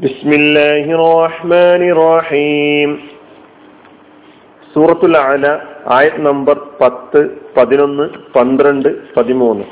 ബിസ്മില്ലാഹിർ റഹ്മാനിർ റഹീം സൂറത്തുൽ അല ആയത് നമ്പർ പത്ത് പതിനൊന്ന് പന്ത്രണ്ട് പതിമൂന്ന്.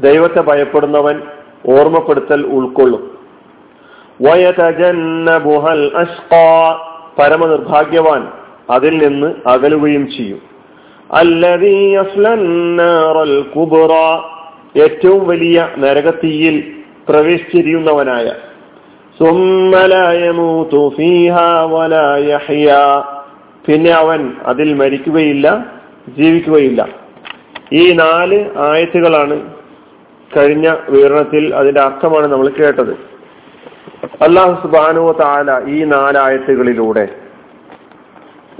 ദൈവത്തെ ഭയപ്പെടുന്നവൻ ഓർമ്മപ്പെടുത്തൽ ഉൾക്കൊള്ളും. പരമ പരമനിർഭാഗ്യവാൻ അതിൽ നിന്ന് അകലുകയും ചെയ്യും. കുബറ. ഏറ്റവും വലിയ നരകത്തീയിൽ പ്രവേശിച്ചിരിക്കുന്നവനായ. പിന്നെ അവൻ അതിൽ മരിക്കുകയില്ല ജീവിക്കുകയില്ല. ഈ നാല് ആയത്തുകളാണ് കഴിഞ്ഞ വിവരണത്തിൽ അതിന്റെ അർത്ഥമാണ് നമ്മൾ കേട്ടത്. അള്ളാഹു സുബാനു താല ഈ നാലായത്തുകളിലൂടെ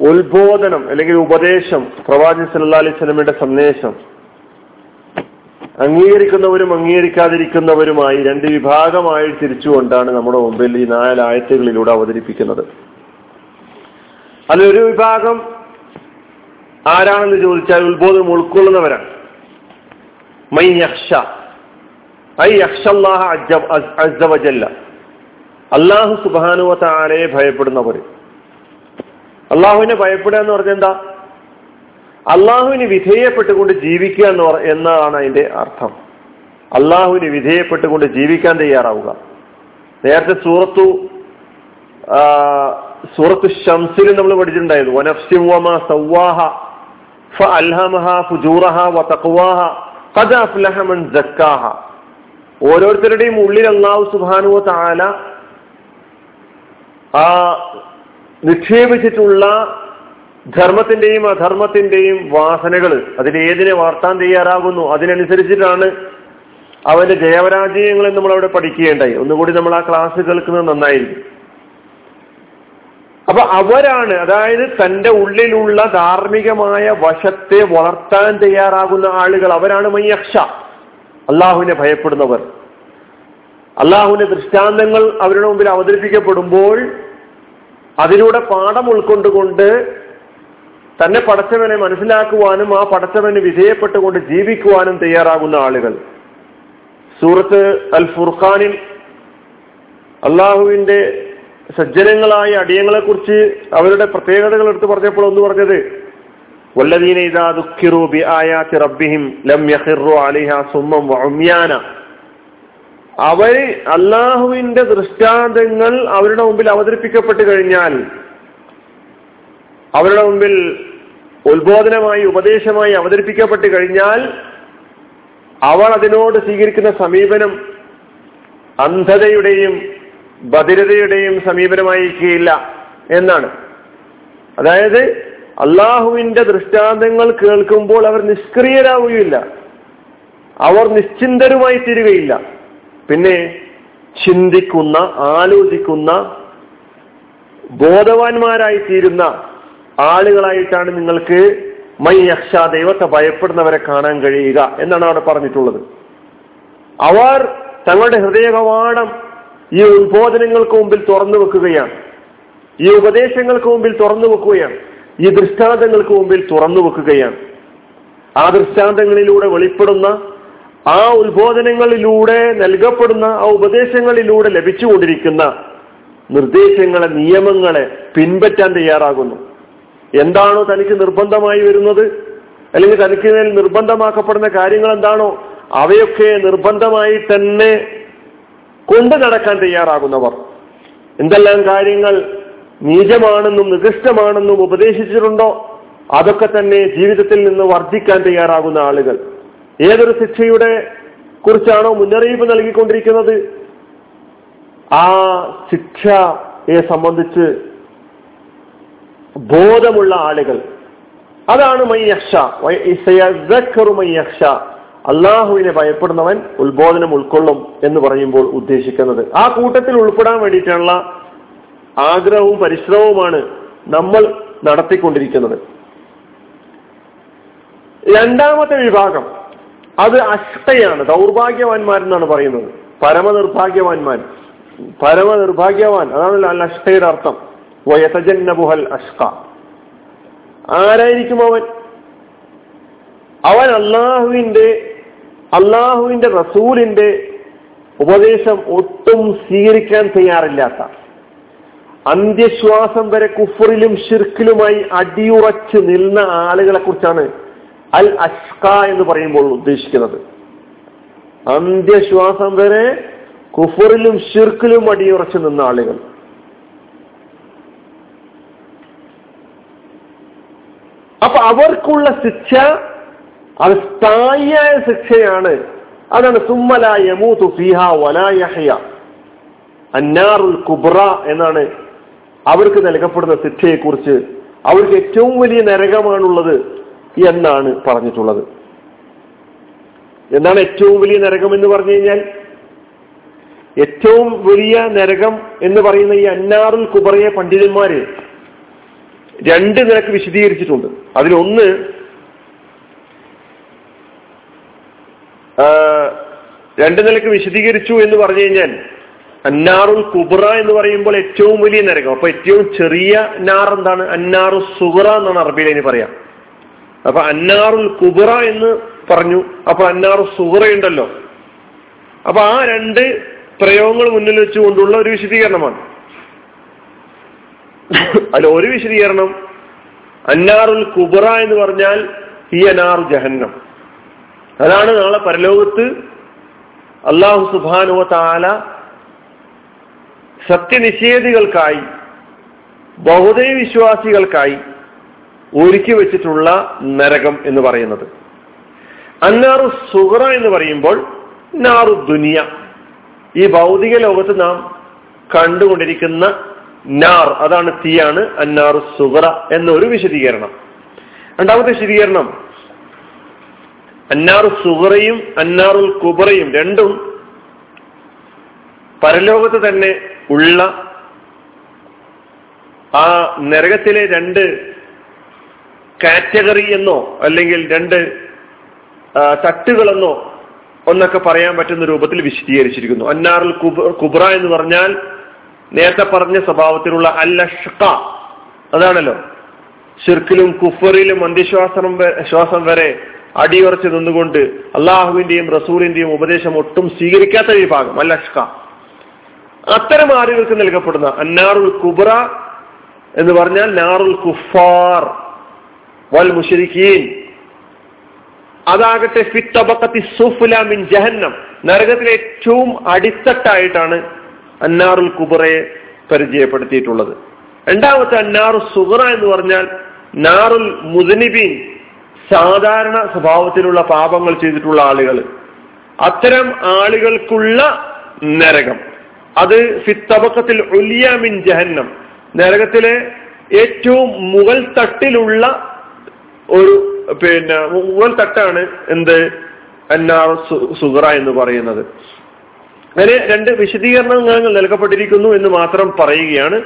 ഉത്ബോധനം അല്ലെങ്കിൽ ഉപദേശം പ്രവാചി സല്ലാ അലൈഹി സ്വലമിയുടെ സന്ദേശം അംഗീകരിക്കുന്നവരും അംഗീകരിക്കാതിരിക്കുന്നവരുമായി രണ്ട് വിഭാഗമായി തിരിച്ചുകൊണ്ടാണ് നമ്മുടെ മുമ്പിൽ ഈ നാലായത്തുകളിലൂടെ അവതരിപ്പിക്കുന്നത്. അതിലൊരു വിഭാഗം ആരാണെന്ന് ചോദിച്ചാൽ ഉത്ബോധനം ഉൾക്കൊള്ളുന്നവരാണ്. മൈ യക്ഷ ഐ യക്ഷല്ലാഹ അജവജല്ല അള്ളാഹു സുബാനുവത്ത ആരെ ഭയപ്പെടുന്നവർ. അള്ളാഹുവിനെ ഭയപ്പെടുക എന്ന് പറഞ്ഞെന്താ അള്ളാഹുവിന് വിധേയപ്പെട്ടുകൊണ്ട് ജീവിക്കുക എന്ന് എന്നതാണ് അതിന്റെ അർത്ഥം. അള്ളാഹുവിന് വിധേയപ്പെട്ടുകൊണ്ട് ജീവിക്കാൻ തയ്യാറാവുക. നേരത്തെ സൂറത്തു സൂറത്ത് ഷംസിൽ നമ്മൾ പഠിച്ചിട്ടുണ്ടായിരുന്നു. ഖദ അഫ്ലഹ മൻ ഓരോരുത്തരുടെയും ഉള്ളിൽ അള്ളാഹു സുബ്ഹാനഹു താല ആ നിക്ഷേപിച്ചിട്ടുള്ള ധർമ്മത്തിന്റെയും അധർമ്മത്തിന്റെയും വാസനകൾ അതിലേതിനെ വാർത്താൻ തയ്യാറാകുന്നു അതിനനുസരിച്ചിട്ടാണ് അവന്റെ ജയപരാജയങ്ങൾ നമ്മൾ അവിടെ പഠിക്കുകയുണ്ടായി. ഒന്നുകൂടി നമ്മൾ ആ ക്ലാസ് കേൾക്കുന്നത് നന്നായിരിക്കും. അപ്പൊ അവരാണ് അതായത് തന്റെ ഉള്ളിലുള്ള ധാർമ്മികമായ വശത്തെ വളർത്താൻ തയ്യാറാകുന്ന ആളുകൾ അവരാണ് മയ്യക്ഷ. അള്ളാഹുവിനെ ഭയപ്പെടുന്നവർ. അള്ളാഹുവിന്റെ ദൃഷ്ടാന്തങ്ങൾ അവരുടെ മുമ്പിൽ അവതരിപ്പിക്കപ്പെടുമ്പോൾ അതിലൂടെ പാഠം ഉൾക്കൊണ്ടുകൊണ്ട് തന്നെ പടച്ചവനെ മനസ്സിലാക്കുവാനും ആ പടച്ചവന് വിധേയപ്പെട്ടുകൊണ്ട് ജീവിക്കുവാനും തയ്യാറാകുന്ന ആളുകൾ. സൂറത്ത് അൽ ഫുർഖാനിൽ അള്ളാഹുവിന്റെ സജ്ജനങ്ങളായ അടിയങ്ങളെ കുറിച്ച് അവരുടെ പ്രത്യേകതകൾ എടുത്ത് പറഞ്ഞപ്പോൾ ഒന്ന് പറഞ്ഞത് വല്ലദീന ഇദാ ബി റബ്ബിഹിം ലം യഖിറു അവർ അള്ളാഹുവിന്റെ ദൃഷ്ടാന്തങ്ങൾ അവരുടെ മുമ്പിൽ അവതരിപ്പിക്കപ്പെട്ടു കഴിഞ്ഞാൽ അവരുടെ മുമ്പിൽ ഉത്ബോധനമായി ഉപദേശമായി അവതരിപ്പിക്കപ്പെട്ട് കഴിഞ്ഞാൽ അവൾ അതിനോട് സ്വീകരിക്കുന്ന സമീപനം അന്ധതയുടെയും ബധിരതയുടെയും സമീപനമായിരിക്കുകയില്ല എന്നാണ്. അതായത് അള്ളാഹുവിന്റെ ദൃഷ്ടാന്തങ്ങൾ കേൾക്കുമ്പോൾ അവർ നിഷ്ക്രിയരാവുകയില്ല. അവർ നിശ്ചിന്തരുമായി തീരുകയില്ല. പിന്നെ ചിന്തിക്കുന്ന ആലോചിക്കുന്ന ബോധവാന്മാരായി തീരുന്ന ആളുകളായിട്ടാണ് നിങ്ങൾക്ക് മൈ യക്ഷ ദൈവത്തെ ഭയപ്പെടുന്നവരെ കാണാൻ കഴിയുക എന്നാണ് അവിടെ പറഞ്ഞിട്ടുള്ളത്. അവർ തങ്ങളുടെ ഹൃദയകവാടം ഈ ഉദ്ബോധനങ്ങൾക്ക് മുമ്പിൽ തുറന്നു വെക്കുകയാണ്. ഈ ഉപദേശങ്ങൾക്ക് മുമ്പിൽ തുറന്നു വെക്കുകയാണ്. ഈ ദൃഷ്ടാന്തങ്ങൾക്ക് മുമ്പിൽ തുറന്നു വെക്കുകയാണ്. ആ ദൃഷ്ടാന്തങ്ങളിലൂടെ വെളിപ്പെടുന്ന ആ ഉത്ബോധനങ്ങളിലൂടെ നൽകപ്പെടുന്ന ആ ഉപദേശങ്ങളിലൂടെ ലഭിച്ചുകൊണ്ടിരിക്കുന്ന നിർദ്ദേശങ്ങളെ നിയമങ്ങളെ പിൻപറ്റാൻ തയ്യാറാകുന്നു. എന്താണോ തനിക്ക് നിർബന്ധമായി വരുന്നത്? അല്ലെങ്കിൽ തനിക്ക് നിർബന്ധമാക്കപ്പെടുന്ന കാര്യങ്ങൾ എന്താണോ? അവയൊക്കെ നിർബന്ധമായി തന്നെ കൊണ്ടു നടക്കാൻ തയ്യാറാകുന്നവർ. എന്തെല്ലാം കാര്യങ്ങൾ നീചമാണെന്നും നികൃഷ്ടമാണെന്നും ഉപദേശിച്ചിട്ടുണ്ടോ? അതൊക്കെ തന്നെ ജീവിതത്തിൽ നിന്ന് വർദ്ധിക്കാൻ തയ്യാറാകുന്ന ആളുകൾ. ഏതൊരു ശിക്ഷയുടെ കുറിച്ചാണോ മുന്നറിയിപ്പ് നൽകിക്കൊണ്ടിരിക്കുന്നത്? ആ ശിക്ഷയെ സംബന്ധിച്ച് ബോധമുള്ള ആളുകൾ. അതാണ് മയ്യക്ഷ മയ്യക്ഷ അള്ളാഹുവിനെ ഭയപ്പെടുന്നവൻ ഉത്ബോധനം ഉൾക്കൊള്ളും എന്ന് പറയുമ്പോൾ ഉദ്ദേശിക്കുന്നത്. ആ കൂട്ടത്തിൽ ഉൾപ്പെടാൻ വേണ്ടിയിട്ടുള്ള ആഗ്രഹവും പരിശ്രമവുമാണ് നമ്മൾ നടത്തിക്കൊണ്ടിരിക്കുന്നത്. രണ്ടാമത്തെ വിഭാഗം അത് അഷ്ടയാണ് ദൗർഭാഗ്യവാന്മാരെന്നാണ് പറയുന്നത്. പരമനിർഭാഗ്യവാന്മാർ. പരമനിർഭാഗ്യവാൻ. അതാണല്ലോ അല്ല അഷ്ടയുടെ അർത്ഥം. വയതജന്നബുഹൽ അഷ്ക. ആരായിരിക്കും അവൻ? അവൻ അള്ളാഹുവിന്റെ അള്ളാഹുവിന്റെ റസൂലിന്റെ ഉപദേശം ഒട്ടും സ്വീകരിക്കാൻ തയ്യാറില്ലാത്ത അന്ത്യശ്വാസം വരെ കുഫറിലും ഷിർക്കിലുമായി അടിയുറച്ച് നിന്ന ആളുകളെ കുറിച്ചാണ് അൽ അഷ്ക എന്ന് പറയുമ്പോൾ ഉദ്ദേശിക്കുന്നത്. അന്ത്യശ്വാസം വരെ കുഫറിലും ഷിർക്കിലും അടിയുറച്ച് നിന്ന ആളുകൾ. അപ്പൊ അവർക്കുള്ള ശിക്ഷ അത് സ്ഥായിയായ ശിക്ഷയാണ്. അതാണ് സുമ്മല യമൂതു അന്നാറുൽ കുബ്ര എന്നാണ് അവർക്ക് നൽകപ്പെടുന്ന ശിക്ഷയെ കുറിച്ച് അവർക്ക് ഏറ്റവും വലിയ നരകമാണുള്ളത് എന്നാണ് പറഞ്ഞിട്ടുള്ളത്. എന്താണ് ഏറ്റവും വലിയ നരകം എന്ന് പറഞ്ഞു കഴിഞ്ഞാൽ? ഏറ്റവും വലിയ നരകം എന്ന് പറയുന്ന ഈ അന്നാറുൽ കുബറയെ പണ്ഡിതന്മാര് രണ്ട് നിരക്ക് വിശദീകരിച്ചിട്ടുണ്ട്. അതിലൊന്ന് രണ്ട് നിലയ്ക്ക് വിശദീകരിച്ചു എന്ന് പറഞ്ഞു കഴിഞ്ഞാൽ അന്നാറുൽ കുബ്ര എന്ന് പറയുമ്പോൾ ഏറ്റവും വലിയ നരകം അപ്പൊ ഏറ്റവും ചെറിയ നാർ എന്താണ്? അന്നാറു സുഹറ എന്നാണ് അറബിയിൽ ഇനി പറയാം. അപ്പൊ അന്നാറുൽ കുബ്ര എന്ന് പറഞ്ഞു. അപ്പൊ അന്നാറു സുഹറ ഉണ്ടല്ലോ. അപ്പൊ ആ രണ്ട് പ്രയോഗങ്ങൾ മുന്നിൽ വെച്ചുകൊണ്ടുള്ള ഒരു വിശദീകരണമാണ്. അല്ല ഒരു വിശദീകരണം. അന്നാറുൽ കുബറ എന്ന് പറഞ്ഞാൽ ഈ അനാറു ജഹന്നം. അതാണ് നാളെ പരലോകത്ത് അള്ളാഹു സുബാനുവ താല സത്യനിഷേധികൾക്കായി ബഹുദൈ വിശ്വാസികൾക്കായി ഒരുക്കി വെച്ചിട്ടുള്ള നരകം എന്ന് പറയുന്നത്. അന്നാറു സുഹറ എന്ന് പറയുമ്പോൾ നാറു ദുനിയ. ഈ ഭൗതിക ലോകത്ത് നാം കണ്ടുകൊണ്ടിരിക്കുന്ന നാർ അതാണ് തീയാണ് അന്നാർ സുഹറ എന്നൊരു വിശദീകരണം. രണ്ടാമത്തെ വിശദീകരണം അന്നാർ സുഹറയും അന്നാറുൽ കുബറയും രണ്ടും പരലോകത്ത് തന്നെ ഉള്ള ആ നരകത്തിലെ രണ്ട് കാറ്റഗറി എന്നോ അല്ലെങ്കിൽ രണ്ട് തട്ടുകളെന്നോ ഒന്നൊക്കെ പറയാൻ പറ്റുന്ന രൂപത്തിൽ വിശദീകരിച്ചിരിക്കുന്നു. അന്നാറുൽ കുബ്ര എന്ന് പറഞ്ഞാൽ നേരത്തെ പറഞ്ഞ സ്വഭാവത്തിലുള്ള അല്ലഷ്ക അതാണല്ലോ. ഷിർക്കിലും കുഫറിലും അന്ത്യശ്വാസം ശ്വാസം വരെ അടിയുറച്ച് നിന്നുകൊണ്ട് അള്ളാഹുവിന്റെയും റസൂലിന്റെയും ഉപദേശം ഒട്ടും സ്വീകരിക്കാത്ത വിഭാഗം. അല്ലഷ്ക അത്തരം ആളുകൾക്ക് നൽകപ്പെടുന്ന അന്നാറുൽ കുബ്ര എന്ന് പറഞ്ഞാൽ നാറുൽ കുഫാർ വൽ മുഷരിക്കീൻ അതാകട്ടെ ഫിത്തബക്കത്തി സുഫുല മിൻ ജഹന്നം. നരകത്തിലെ ഏറ്റവും അടിത്തട്ടായിട്ടാണ് അന്നാറുൽ കുബറയെ പരിചയപ്പെടുത്തിയിട്ടുള്ളത്. രണ്ടാമത്തെ അന്നാറു സുഹറ എന്ന് പറഞ്ഞാൽ നാറുൽ മുദനിബീൻ സാധാരണ സ്വഭാവത്തിലുള്ള പാപങ്ങൾ ചെയ്തിട്ടുള്ള ആളുകൾ. അത്തരം ആളുകൾക്കുള്ള നരകം. അത് ഫിത്തബക്കത്തിൽ ഒലിയാമിൻ ജഹന്നം. നരകത്തിലെ ഏറ്റവും മുകൾ തട്ടിലുള്ള ഒരു പിന്നെ മുകൾ തട്ടാണ് എന്ത്? അന്നാർ സുഹറ എന്ന് പറയുന്നത്. അങ്ങനെ രണ്ട് വിശദീകരണങ്ങൾ നൽകപ്പെട്ടിരിക്കുന്നു എന്ന് മാത്രം പറയുകയാണ്.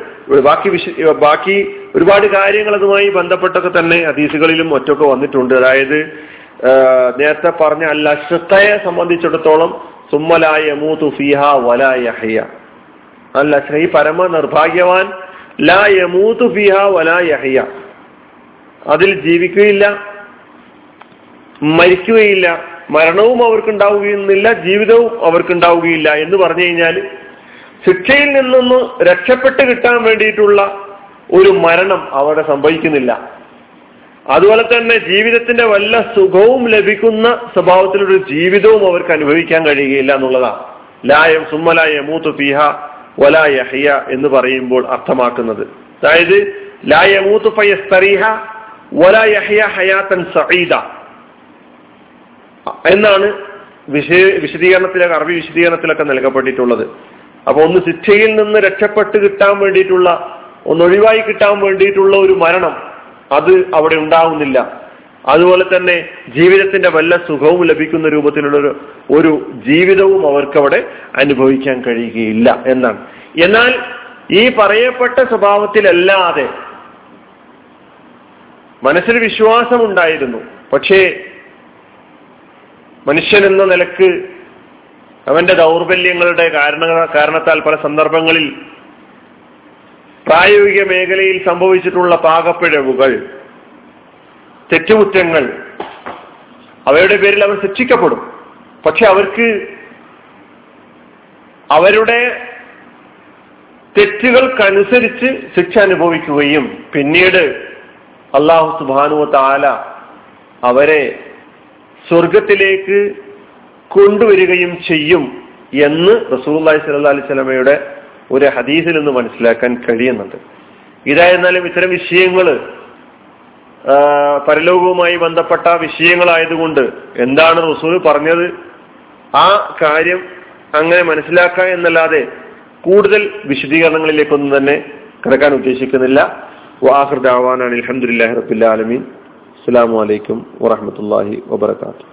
ബാക്കി വിശ ബാക്കി ഒരുപാട് കാര്യങ്ങൾ അതുമായി ബന്ധപ്പെട്ടൊക്കെ തന്നെ ഹദീസുകളിലും ഒറ്റൊക്കെ വന്നിട്ടുണ്ട്. അതായത് നേരത്തെ പറഞ്ഞ അല്ല അശ്വത്തയെ സംബന്ധിച്ചിടത്തോളം സുമ്മലായ മൂത്തു ഫിഹ വല യഹയ. അല്ല ഈ പരമ നിർഭാഗ്യവാൻ ലാ യമൂത്തു ഫിഹ വല യഹയ. അതിൽ ജീവിക്കുകയില്ല മരിക്കുകയില്ല മരണവും അവർക്കുണ്ടാവുകയെന്നില്ല ജീവിതവും അവർക്കുണ്ടാവുകയില്ല എന്ന് പറഞ്ഞു കഴിഞ്ഞാൽ ശിക്ഷയിൽ നിന്നൊന്ന് രക്ഷപ്പെട്ട് കിട്ടാൻ വേണ്ടിയിട്ടുള്ള ഒരു മരണം അവിടെ സംഭവിക്കുന്നില്ല. അതുപോലെ തന്നെ ജീവിതത്തിന്റെ വല്ല സുഖവും ലഭിക്കുന്ന സ്വഭാവത്തിലൊരു ജീവിതവും അവർക്ക് അനുഭവിക്കാൻ കഴിയുകയില്ല എന്നുള്ളതാണ്. ലായം സുമ്മലായ മൂത്ത് ഫിഹ വല യഹിയ എന്ന് പറയുമ്പോൾ അർത്ഥമാക്കുന്നത്. അതായത് ലായ മൂത്ത് ഫയസ്തറിഹ വല യഹിയ ഹയാത്തൻ സഈദ. എന്നാണ് വിശേ വിശദീകരണത്തിലൊക്കെ അറബി വിശദീകരണത്തിലൊക്കെ നൽകപ്പെട്ടിട്ടുള്ളത്. അപ്പൊ ഒന്ന് ശിക്ഷയിൽ നിന്ന് രക്ഷപ്പെട്ട് കിട്ടാൻ വേണ്ടിയിട്ടുള്ള ഒന്ന് ഒഴിവായി കിട്ടാൻ വേണ്ടിയിട്ടുള്ള ഒരു മരണം അത് അവിടെ ഉണ്ടാവുന്നില്ല. അതുപോലെ തന്നെ ജീവിതത്തിന്റെ വല്ല സുഖവും ലഭിക്കുന്ന രൂപത്തിലുള്ള ഒരു ഒരു ജീവിതവും അവർക്ക് അവിടെ അനുഭവിക്കാൻ കഴിയുകയില്ല എന്നാണ്. എന്നാൽ ഈ പറയപ്പെട്ട സ്വഭാവത്തിലല്ലാതെ മനസ്സിന് വിശ്വാസമുണ്ടായിരുന്നു. പക്ഷേ മനുഷ്യൻ എന്ന നിലയ്ക്ക് അവന്റെ ദൗർബല്യങ്ങളുടെ കാരണ കാരണത്താൽ പല സന്ദർഭങ്ങളിൽ പ്രായോഗിക മേഖലയിൽ സംഭവിച്ചിട്ടുള്ള പാകപ്പിഴവുകൾ തെറ്റുകുറ്റങ്ങൾ അവയുടെ പേരിൽ അവർ ശിക്ഷിക്കപ്പെടും. പക്ഷെ അവർക്ക് അവരുടെ തെറ്റുകൾക്കനുസരിച്ച് ശിക്ഷ അനുഭവിക്കുകയും പിന്നീട് അള്ളാഹു സുബാനുവ താല അവരെ സ്വർഗത്തിലേക്ക് കൊണ്ടുവരികയും ചെയ്യും എന്ന് റസൂല്ലായി സല്ല അലൈഹി സ്വലമയുടെ ഒരു ഹദീസിൽ നിന്ന് മനസ്സിലാക്കാൻ കഴിയുന്നുണ്ട്. ഇതായിരുന്നാലും ഇത്തരം വിഷയങ്ങൾ പരലോകവുമായി ബന്ധപ്പെട്ട വിഷയങ്ങളായതുകൊണ്ട് എന്താണ് റസൂൽ പറഞ്ഞത്? ആ കാര്യം അങ്ങനെ മനസ്സിലാക്കുക എന്നല്ലാതെ കൂടുതൽ വിശദീകരണങ്ങളിലേക്കൊന്നും തന്നെ കിടക്കാൻ ഉദ്ദേശിക്കുന്നില്ല. വാഹൃദാവാനാണ് അലഹമുല്ലാ റബിൻ അലമീൻ അസ്സാം വലൈക്കും വാഹമത്തല്ലാഹി വാബർക്കാത്തു